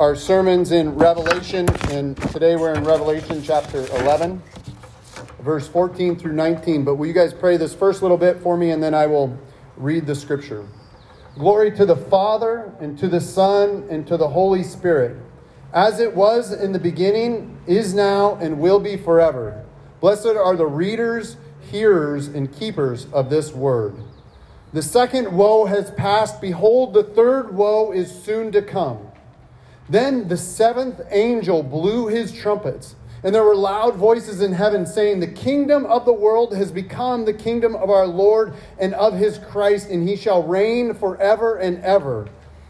our sermons in Revelation, and today we're in Revelation chapter 11, verse 14 through 19. But will you guys pray this first little bit for me, and then I will read the scripture. Glory to the Father, and to the Son, and to the Holy Spirit, as it was in the beginning, is now, and will be forever. Blessed are the readers, hearers, and keepers of this word. The second woe has passed. Behold, the third woe is soon to come. Then the seventh angel blew his trumpets, and there were loud voices in heaven saying, The kingdom of the world has become the kingdom of our Lord and of his Christ, and he shall reign forever and ever.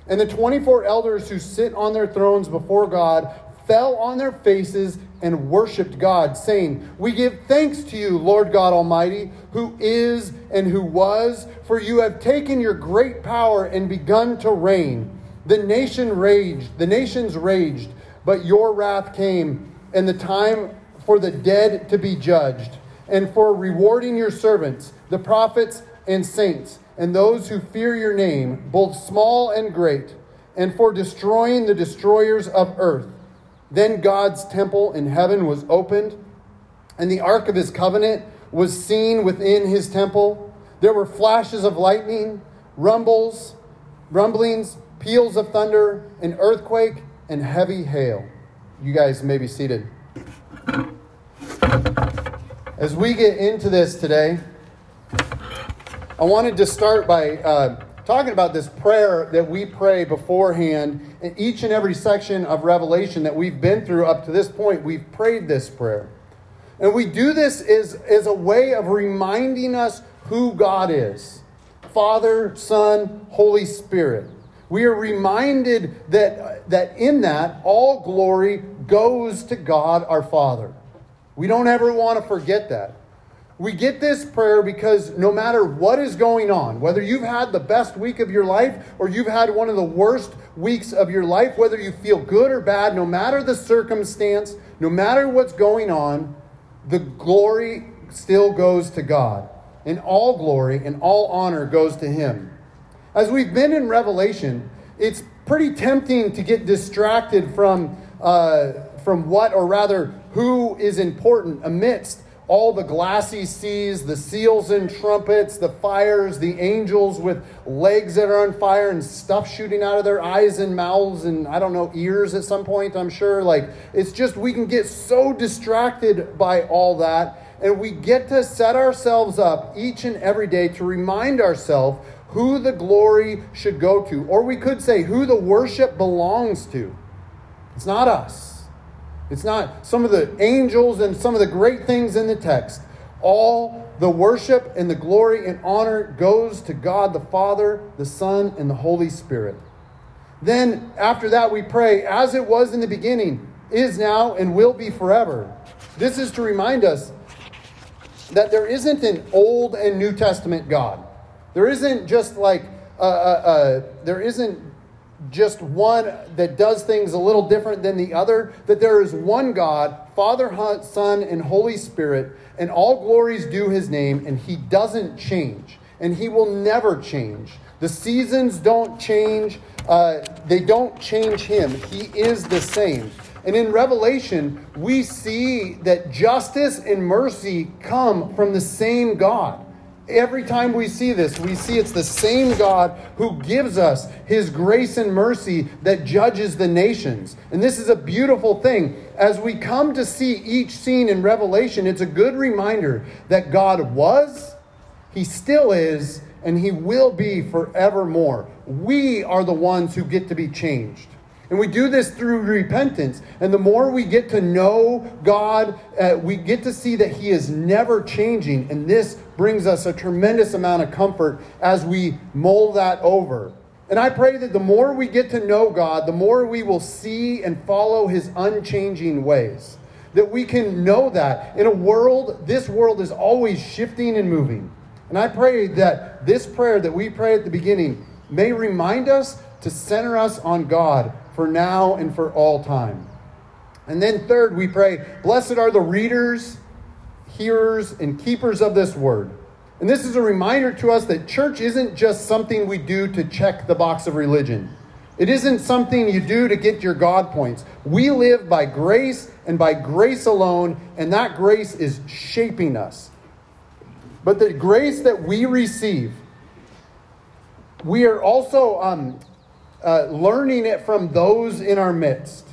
And the 24 elders who sit on their thrones before God fell on their faces and worshiped God, saying, We give thanks to you, Lord God Almighty, who is and who was, for you have taken your great power and begun to reign. The nation raged, the nations raged, but your wrath came, and the time for the dead to be judged, and for rewarding your servants, the prophets and saints, and those who fear your name, both small and great, and for destroying the destroyers of earth. Then God's temple in heaven was opened, and the ark of his covenant was seen within his temple. There were flashes of lightning, rumbles, rumblings, peals of thunder, an earthquake, and heavy hail. You guys may be seated. As we get into this today, I wanted to start by uh, talking about this prayer that we pray beforehand in each and every section of Revelation that we've been through up to this point. We've prayed this prayer. And we do this as, as a way of reminding us who God is Father, Son, Holy Spirit we are reminded that, that in that, all glory goes to God our Father. We don't ever want to forget that. We get this prayer because no matter what is going on, whether you've had the best week of your life or you've had one of the worst weeks of your life, whether you feel good or bad, no matter the circumstance, no matter what's going on, the glory still goes to God. And all glory and all honor goes to Him. As we've been in Revelation, it's pretty tempting to get distracted from, uh, from what, or rather, who is important amidst all the glassy seas, the seals and trumpets, the fires, the angels with legs that are on fire and stuff shooting out of their eyes and mouths and I don't know, ears at some point, I'm sure. Like, it's just we can get so distracted by all that. And we get to set ourselves up each and every day to remind ourselves who the glory should go to. Or we could say who the worship belongs to. It's not us. It's not some of the angels and some of the great things in the text. All the worship and the glory and honor goes to God the Father, the Son, and the Holy Spirit. Then, after that, we pray, as it was in the beginning, is now, and will be forever. This is to remind us that there isn't an Old and New Testament God. There isn't just like, uh, uh, uh, there isn't just one that does things a little different than the other, that there is one God, Father, Son, and Holy Spirit, and all glories due his name, and he doesn't change, and he will never change. The seasons don't change, uh, they don't change him. He is the same. And in Revelation, we see that justice and mercy come from the same God. Every time we see this, we see it's the same God who gives us his grace and mercy that judges the nations. And this is a beautiful thing. As we come to see each scene in Revelation, it's a good reminder that God was, he still is, and he will be forevermore. We are the ones who get to be changed. And we do this through repentance. And the more we get to know God, uh, we get to see that He is never changing. And this brings us a tremendous amount of comfort as we mull that over. And I pray that the more we get to know God, the more we will see and follow His unchanging ways. That we can know that in a world, this world is always shifting and moving. And I pray that this prayer that we pray at the beginning may remind us to center us on God for now and for all time. And then, third, we pray, Blessed are the readers, hearers, and keepers of this word. And this is a reminder to us that church isn't just something we do to check the box of religion. It isn't something you do to get your God points. We live by grace and by grace alone, and that grace is shaping us. But the grace that we receive, we are also um, uh, learning it from those in our midst.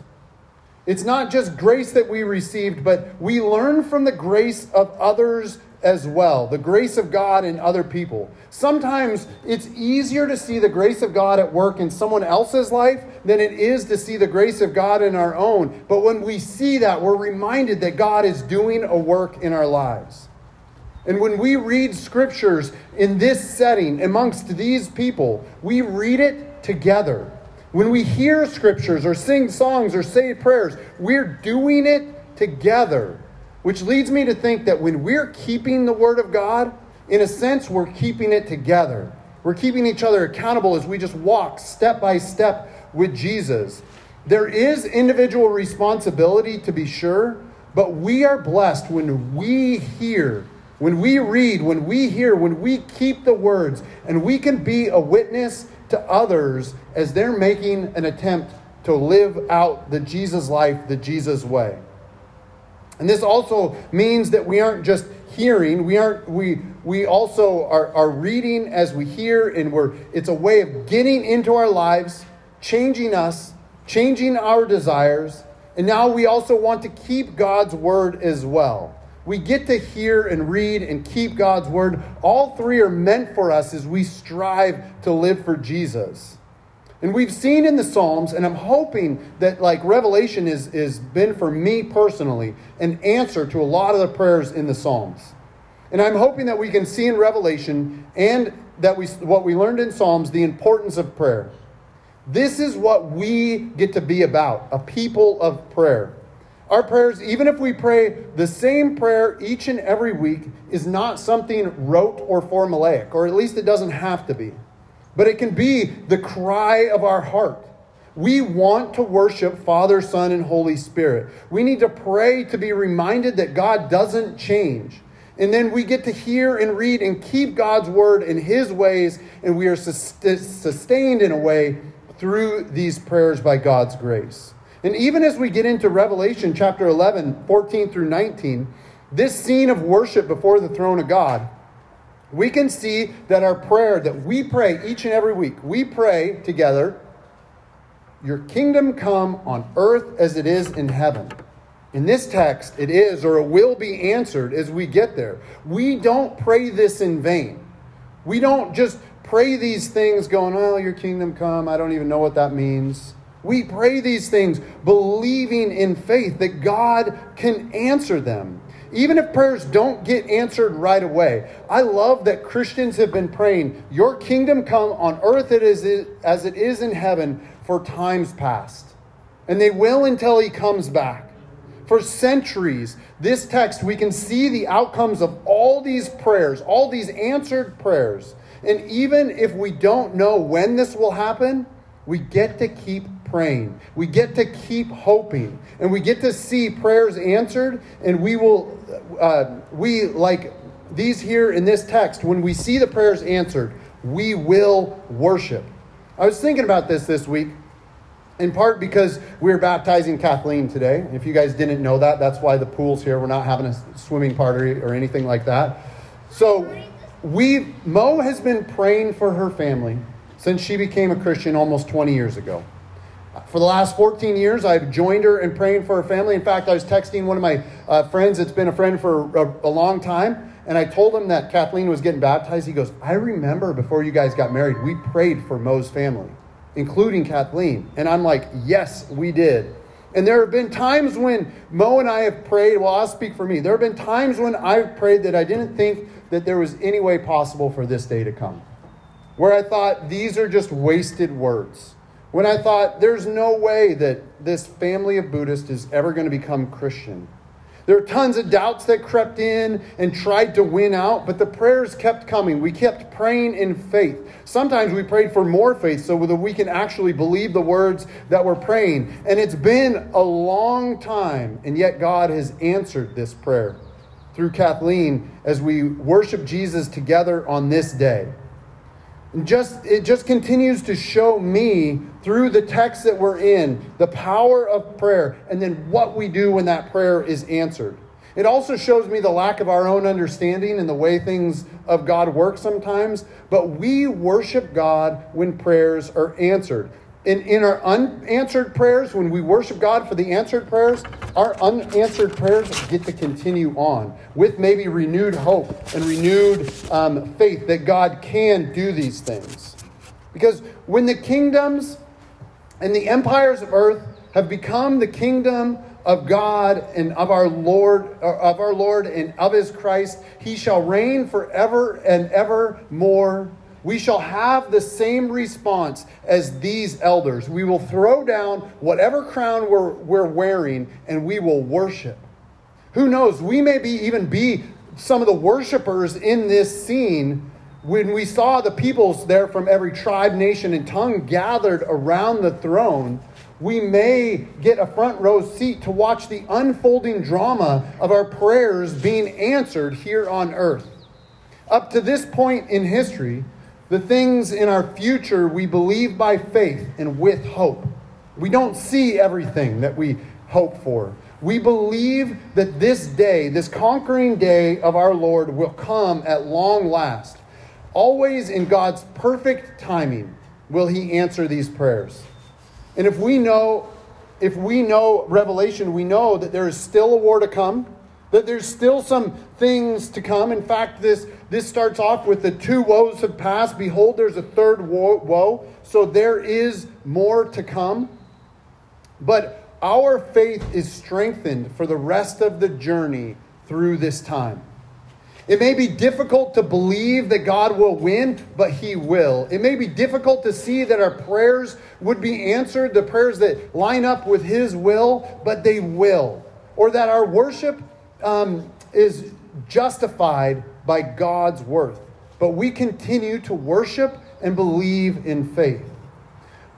It's not just grace that we received, but we learn from the grace of others as well, the grace of God in other people. Sometimes it's easier to see the grace of God at work in someone else's life than it is to see the grace of God in our own. But when we see that, we're reminded that God is doing a work in our lives. And when we read scriptures in this setting amongst these people, we read it together. When we hear scriptures or sing songs or say prayers, we're doing it together. Which leads me to think that when we're keeping the Word of God, in a sense, we're keeping it together. We're keeping each other accountable as we just walk step by step with Jesus. There is individual responsibility to be sure, but we are blessed when we hear, when we read, when we hear, when we keep the words, and we can be a witness to others as they're making an attempt to live out the Jesus life, the Jesus way. And this also means that we aren't just hearing, we aren't we we also are, are reading as we hear, and we're it's a way of getting into our lives, changing us, changing our desires, and now we also want to keep God's word as well. We get to hear and read and keep God's word. All three are meant for us as we strive to live for Jesus. And we've seen in the Psalms, and I'm hoping that like Revelation is is been for me personally an answer to a lot of the prayers in the Psalms. And I'm hoping that we can see in Revelation and that we what we learned in Psalms the importance of prayer. This is what we get to be about, a people of prayer. Our prayers, even if we pray the same prayer each and every week, is not something rote or formulaic, or at least it doesn't have to be but it can be the cry of our heart. We want to worship Father, Son, and Holy Spirit. We need to pray to be reminded that God doesn't change. And then we get to hear and read and keep God's word in His ways, and we are sustained in a way through these prayers by God's grace. And even as we get into Revelation chapter 11, 14 through 19, this scene of worship before the throne of God we can see that our prayer that we pray each and every week, we pray together, Your kingdom come on earth as it is in heaven. In this text, it is or it will be answered as we get there. We don't pray this in vain. We don't just pray these things going, Oh, your kingdom come. I don't even know what that means. We pray these things believing in faith that God can answer them. Even if prayers don't get answered right away, I love that Christians have been praying, Your kingdom come on earth as it is in heaven for times past. And they will until He comes back. For centuries, this text, we can see the outcomes of all these prayers, all these answered prayers. And even if we don't know when this will happen, we get to keep praying. We get to keep hoping. And we get to see prayers answered. And we will, uh, we like these here in this text, when we see the prayers answered, we will worship. I was thinking about this this week, in part because we are baptizing Kathleen today. If you guys didn't know that, that's why the pool's here. We're not having a swimming party or anything like that. So, we Mo has been praying for her family since she became a Christian almost 20 years ago. For the last 14 years, I've joined her in praying for her family. In fact, I was texting one of my uh, friends that's been a friend for a, a long time, and I told him that Kathleen was getting baptized. He goes, I remember before you guys got married, we prayed for Mo's family, including Kathleen. And I'm like, yes, we did. And there have been times when Mo and I have prayed. Well, I'll speak for me. There have been times when I've prayed that I didn't think that there was any way possible for this day to come, where I thought these are just wasted words when I thought there's no way that this family of Buddhists is ever going to become Christian. There are tons of doubts that crept in and tried to win out, but the prayers kept coming. We kept praying in faith. Sometimes we prayed for more faith so that we can actually believe the words that we're praying. And it's been a long time, and yet God has answered this prayer through Kathleen as we worship Jesus together on this day. Just it just continues to show me through the text that we're in the power of prayer and then what we do when that prayer is answered. It also shows me the lack of our own understanding and the way things of God work sometimes, but we worship God when prayers are answered. In, in our unanswered prayers, when we worship God for the answered prayers, our unanswered prayers get to continue on with maybe renewed hope and renewed um, faith that God can do these things. Because when the kingdoms and the empires of earth have become the kingdom of God and of our Lord of our Lord and of his Christ he shall reign forever and ever more we shall have the same response as these elders. We will throw down whatever crown we're, we're wearing and we will worship. Who knows? We may be even be some of the worshipers in this scene. When we saw the peoples there from every tribe nation and tongue gathered around the throne we may get a front row seat to watch the unfolding drama of our prayers being answered here on earth. Up to this point in history, the things in our future we believe by faith and with hope. We don't see everything that we hope for. We believe that this day, this conquering day of our Lord, will come at long last. Always in God's perfect timing will He answer these prayers. And if we know, if we know Revelation, we know that there is still a war to come, that there's still some things to come. In fact, this, this starts off with the two woes have passed. Behold, there's a third woe, woe. So there is more to come. But our faith is strengthened for the rest of the journey through this time. It may be difficult to believe that God will win, but He will. It may be difficult to see that our prayers would be answered, the prayers that line up with His will, but they will. Or that our worship um, is justified by God's worth. But we continue to worship and believe in faith.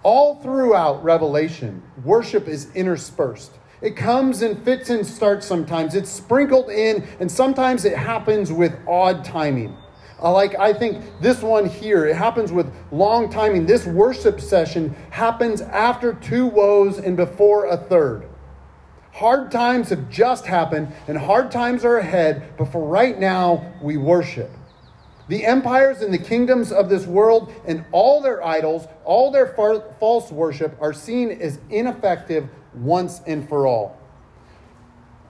All throughout Revelation, worship is interspersed. It comes in fits and starts sometimes. It's sprinkled in, and sometimes it happens with odd timing. Uh, like I think this one here, it happens with long timing. This worship session happens after two woes and before a third. Hard times have just happened, and hard times are ahead, but for right now, we worship. The empires and the kingdoms of this world and all their idols, all their far- false worship are seen as ineffective once and for all.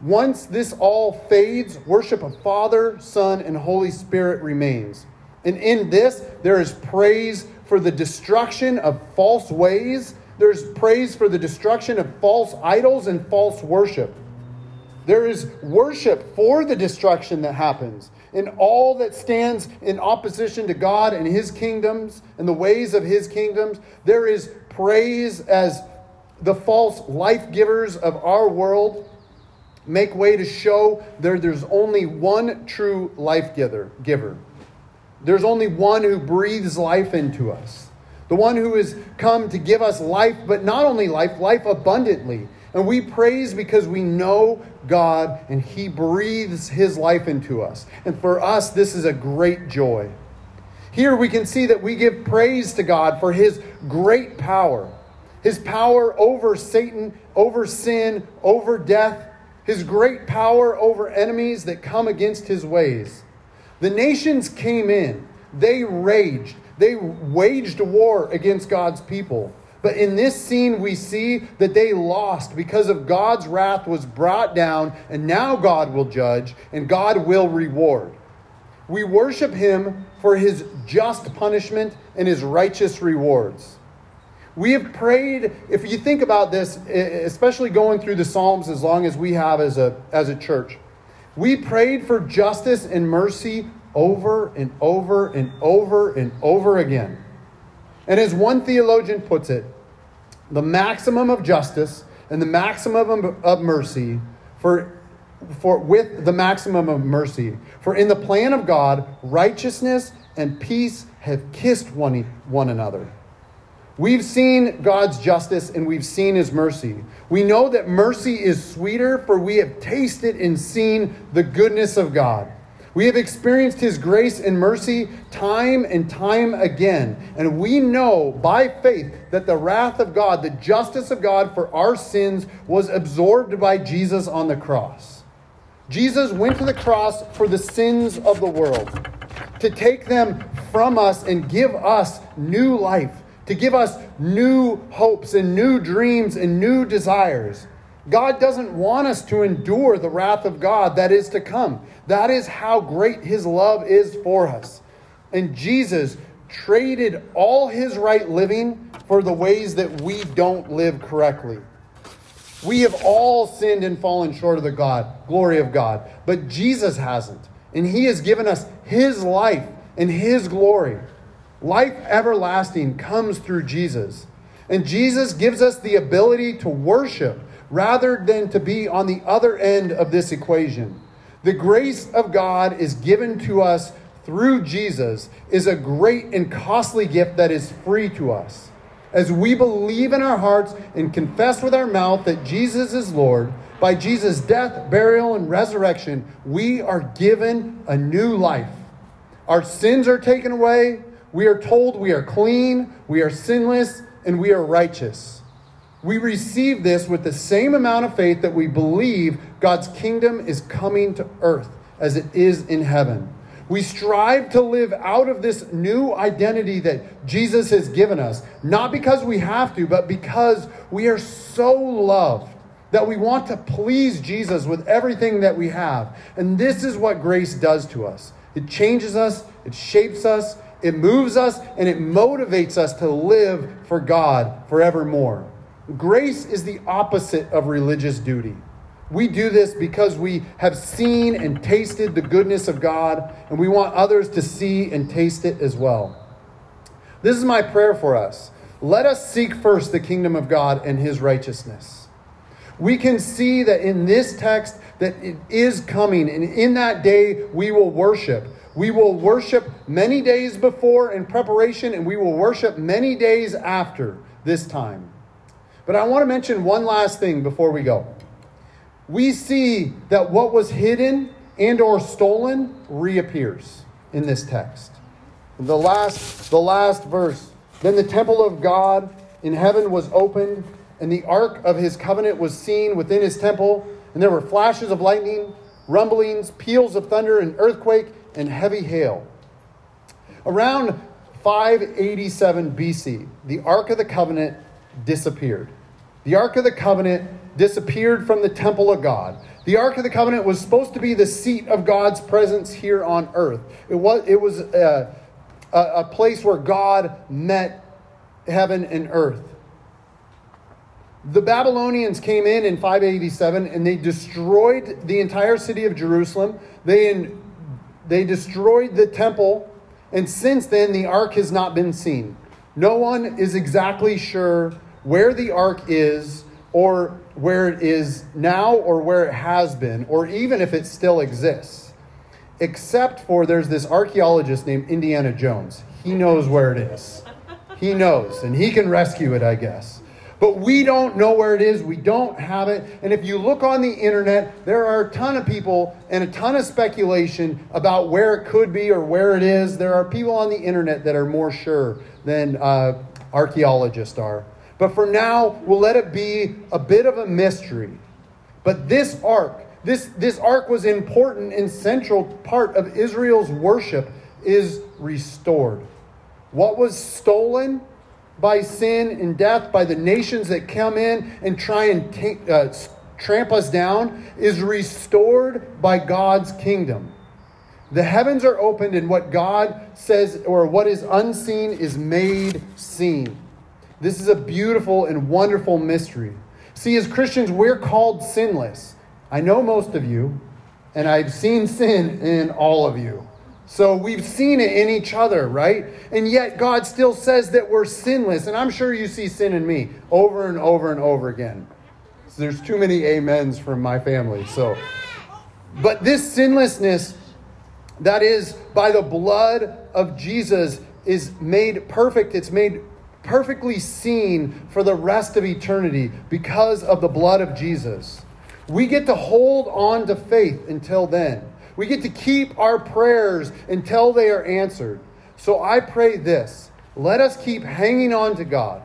Once this all fades, worship of Father, Son, and Holy Spirit remains. And in this, there is praise for the destruction of false ways. There's praise for the destruction of false idols and false worship. There is worship for the destruction that happens in all that stands in opposition to God and his kingdoms and the ways of his kingdoms. There is praise as the false life givers of our world make way to show there, there's only one true life giver. There's only one who breathes life into us. The one who has come to give us life, but not only life, life abundantly. And we praise because we know God and He breathes His life into us. And for us, this is a great joy. Here we can see that we give praise to God for His great power his power over Satan, over sin, over death, his great power over enemies that come against his ways. The nations came in, they raged, they waged war against God's people. But in this scene, we see that they lost because of God's wrath was brought down, and now God will judge, and God will reward. We worship him for his just punishment and his righteous rewards. We have prayed, if you think about this, especially going through the Psalms as long as we have as a, as a church, we prayed for justice and mercy over and over and over and over again. And as one theologian puts it, the maximum of justice and the maximum of mercy for, for with the maximum of mercy. For in the plan of God, righteousness and peace have kissed one, one another. We've seen God's justice and we've seen his mercy. We know that mercy is sweeter, for we have tasted and seen the goodness of God. We have experienced His grace and mercy time and time again. And we know by faith that the wrath of God, the justice of God for our sins, was absorbed by Jesus on the cross. Jesus went to the cross for the sins of the world, to take them from us and give us new life, to give us new hopes and new dreams and new desires. God doesn't want us to endure the wrath of God that is to come. That is how great his love is for us. And Jesus traded all his right living for the ways that we don't live correctly. We have all sinned and fallen short of the God, glory of God, but Jesus hasn't. And he has given us his life and his glory. Life everlasting comes through Jesus. And Jesus gives us the ability to worship rather than to be on the other end of this equation. The grace of God is given to us through Jesus is a great and costly gift that is free to us. As we believe in our hearts and confess with our mouth that Jesus is Lord, by Jesus' death, burial, and resurrection, we are given a new life. Our sins are taken away. We are told we are clean, we are sinless, and we are righteous. We receive this with the same amount of faith that we believe God's kingdom is coming to earth as it is in heaven. We strive to live out of this new identity that Jesus has given us, not because we have to, but because we are so loved that we want to please Jesus with everything that we have. And this is what grace does to us it changes us, it shapes us, it moves us, and it motivates us to live for God forevermore. Grace is the opposite of religious duty. We do this because we have seen and tasted the goodness of God, and we want others to see and taste it as well. This is my prayer for us. Let us seek first the kingdom of God and his righteousness. We can see that in this text that it is coming, and in that day we will worship. We will worship many days before in preparation, and we will worship many days after this time. But I want to mention one last thing before we go. We see that what was hidden and or stolen reappears in this text. The last the last verse. Then the temple of God in heaven was opened, and the ark of his covenant was seen within his temple, and there were flashes of lightning, rumblings, peals of thunder, and earthquake, and heavy hail. Around 587 BC, the ark of the covenant disappeared. The Ark of the Covenant disappeared from the temple of God. The Ark of the Covenant was supposed to be the seat of God's presence here on earth. It was, it was a, a, a place where God met heaven and earth. The Babylonians came in in 587 and they destroyed the entire city of Jerusalem. They, they destroyed the temple, and since then, the ark has not been seen. No one is exactly sure where the ark is or where it is now or where it has been, or even if it still exists. Except for there's this archaeologist named Indiana Jones. He knows where it is. He knows, and he can rescue it, I guess. But we don't know where it is. We don't have it. And if you look on the internet, there are a ton of people and a ton of speculation about where it could be or where it is. There are people on the internet that are more sure than uh, archaeologists are. But for now, we'll let it be a bit of a mystery. But this ark, this, this ark was important and central part of Israel's worship is restored. What was stolen by sin and death by the nations that come in and try and take, uh, tramp us down is restored by God's kingdom. The heavens are opened, and what God says, or what is unseen, is made seen. This is a beautiful and wonderful mystery. See, as Christians, we're called sinless. I know most of you, and I've seen sin in all of you. So we've seen it in each other, right? And yet God still says that we're sinless. And I'm sure you see sin in me over and over and over again. So there's too many amens from my family. So, but this sinlessness that is by the blood of Jesus is made perfect. It's made perfectly seen for the rest of eternity because of the blood of Jesus. We get to hold on to faith until then. We get to keep our prayers until they are answered. So I pray this let us keep hanging on to God.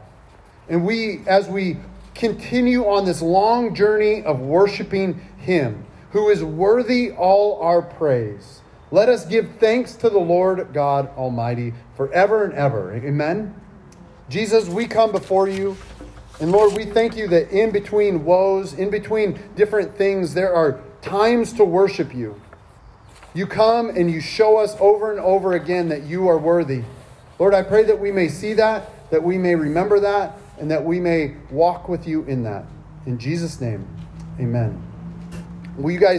And we, as we continue on this long journey of worshiping Him, who is worthy all our praise, let us give thanks to the Lord God Almighty forever and ever. Amen. Jesus, we come before you. And Lord, we thank you that in between woes, in between different things, there are times to worship you. You come and you show us over and over again that you are worthy. Lord, I pray that we may see that, that we may remember that, and that we may walk with you in that. In Jesus' name, amen. Will you guys?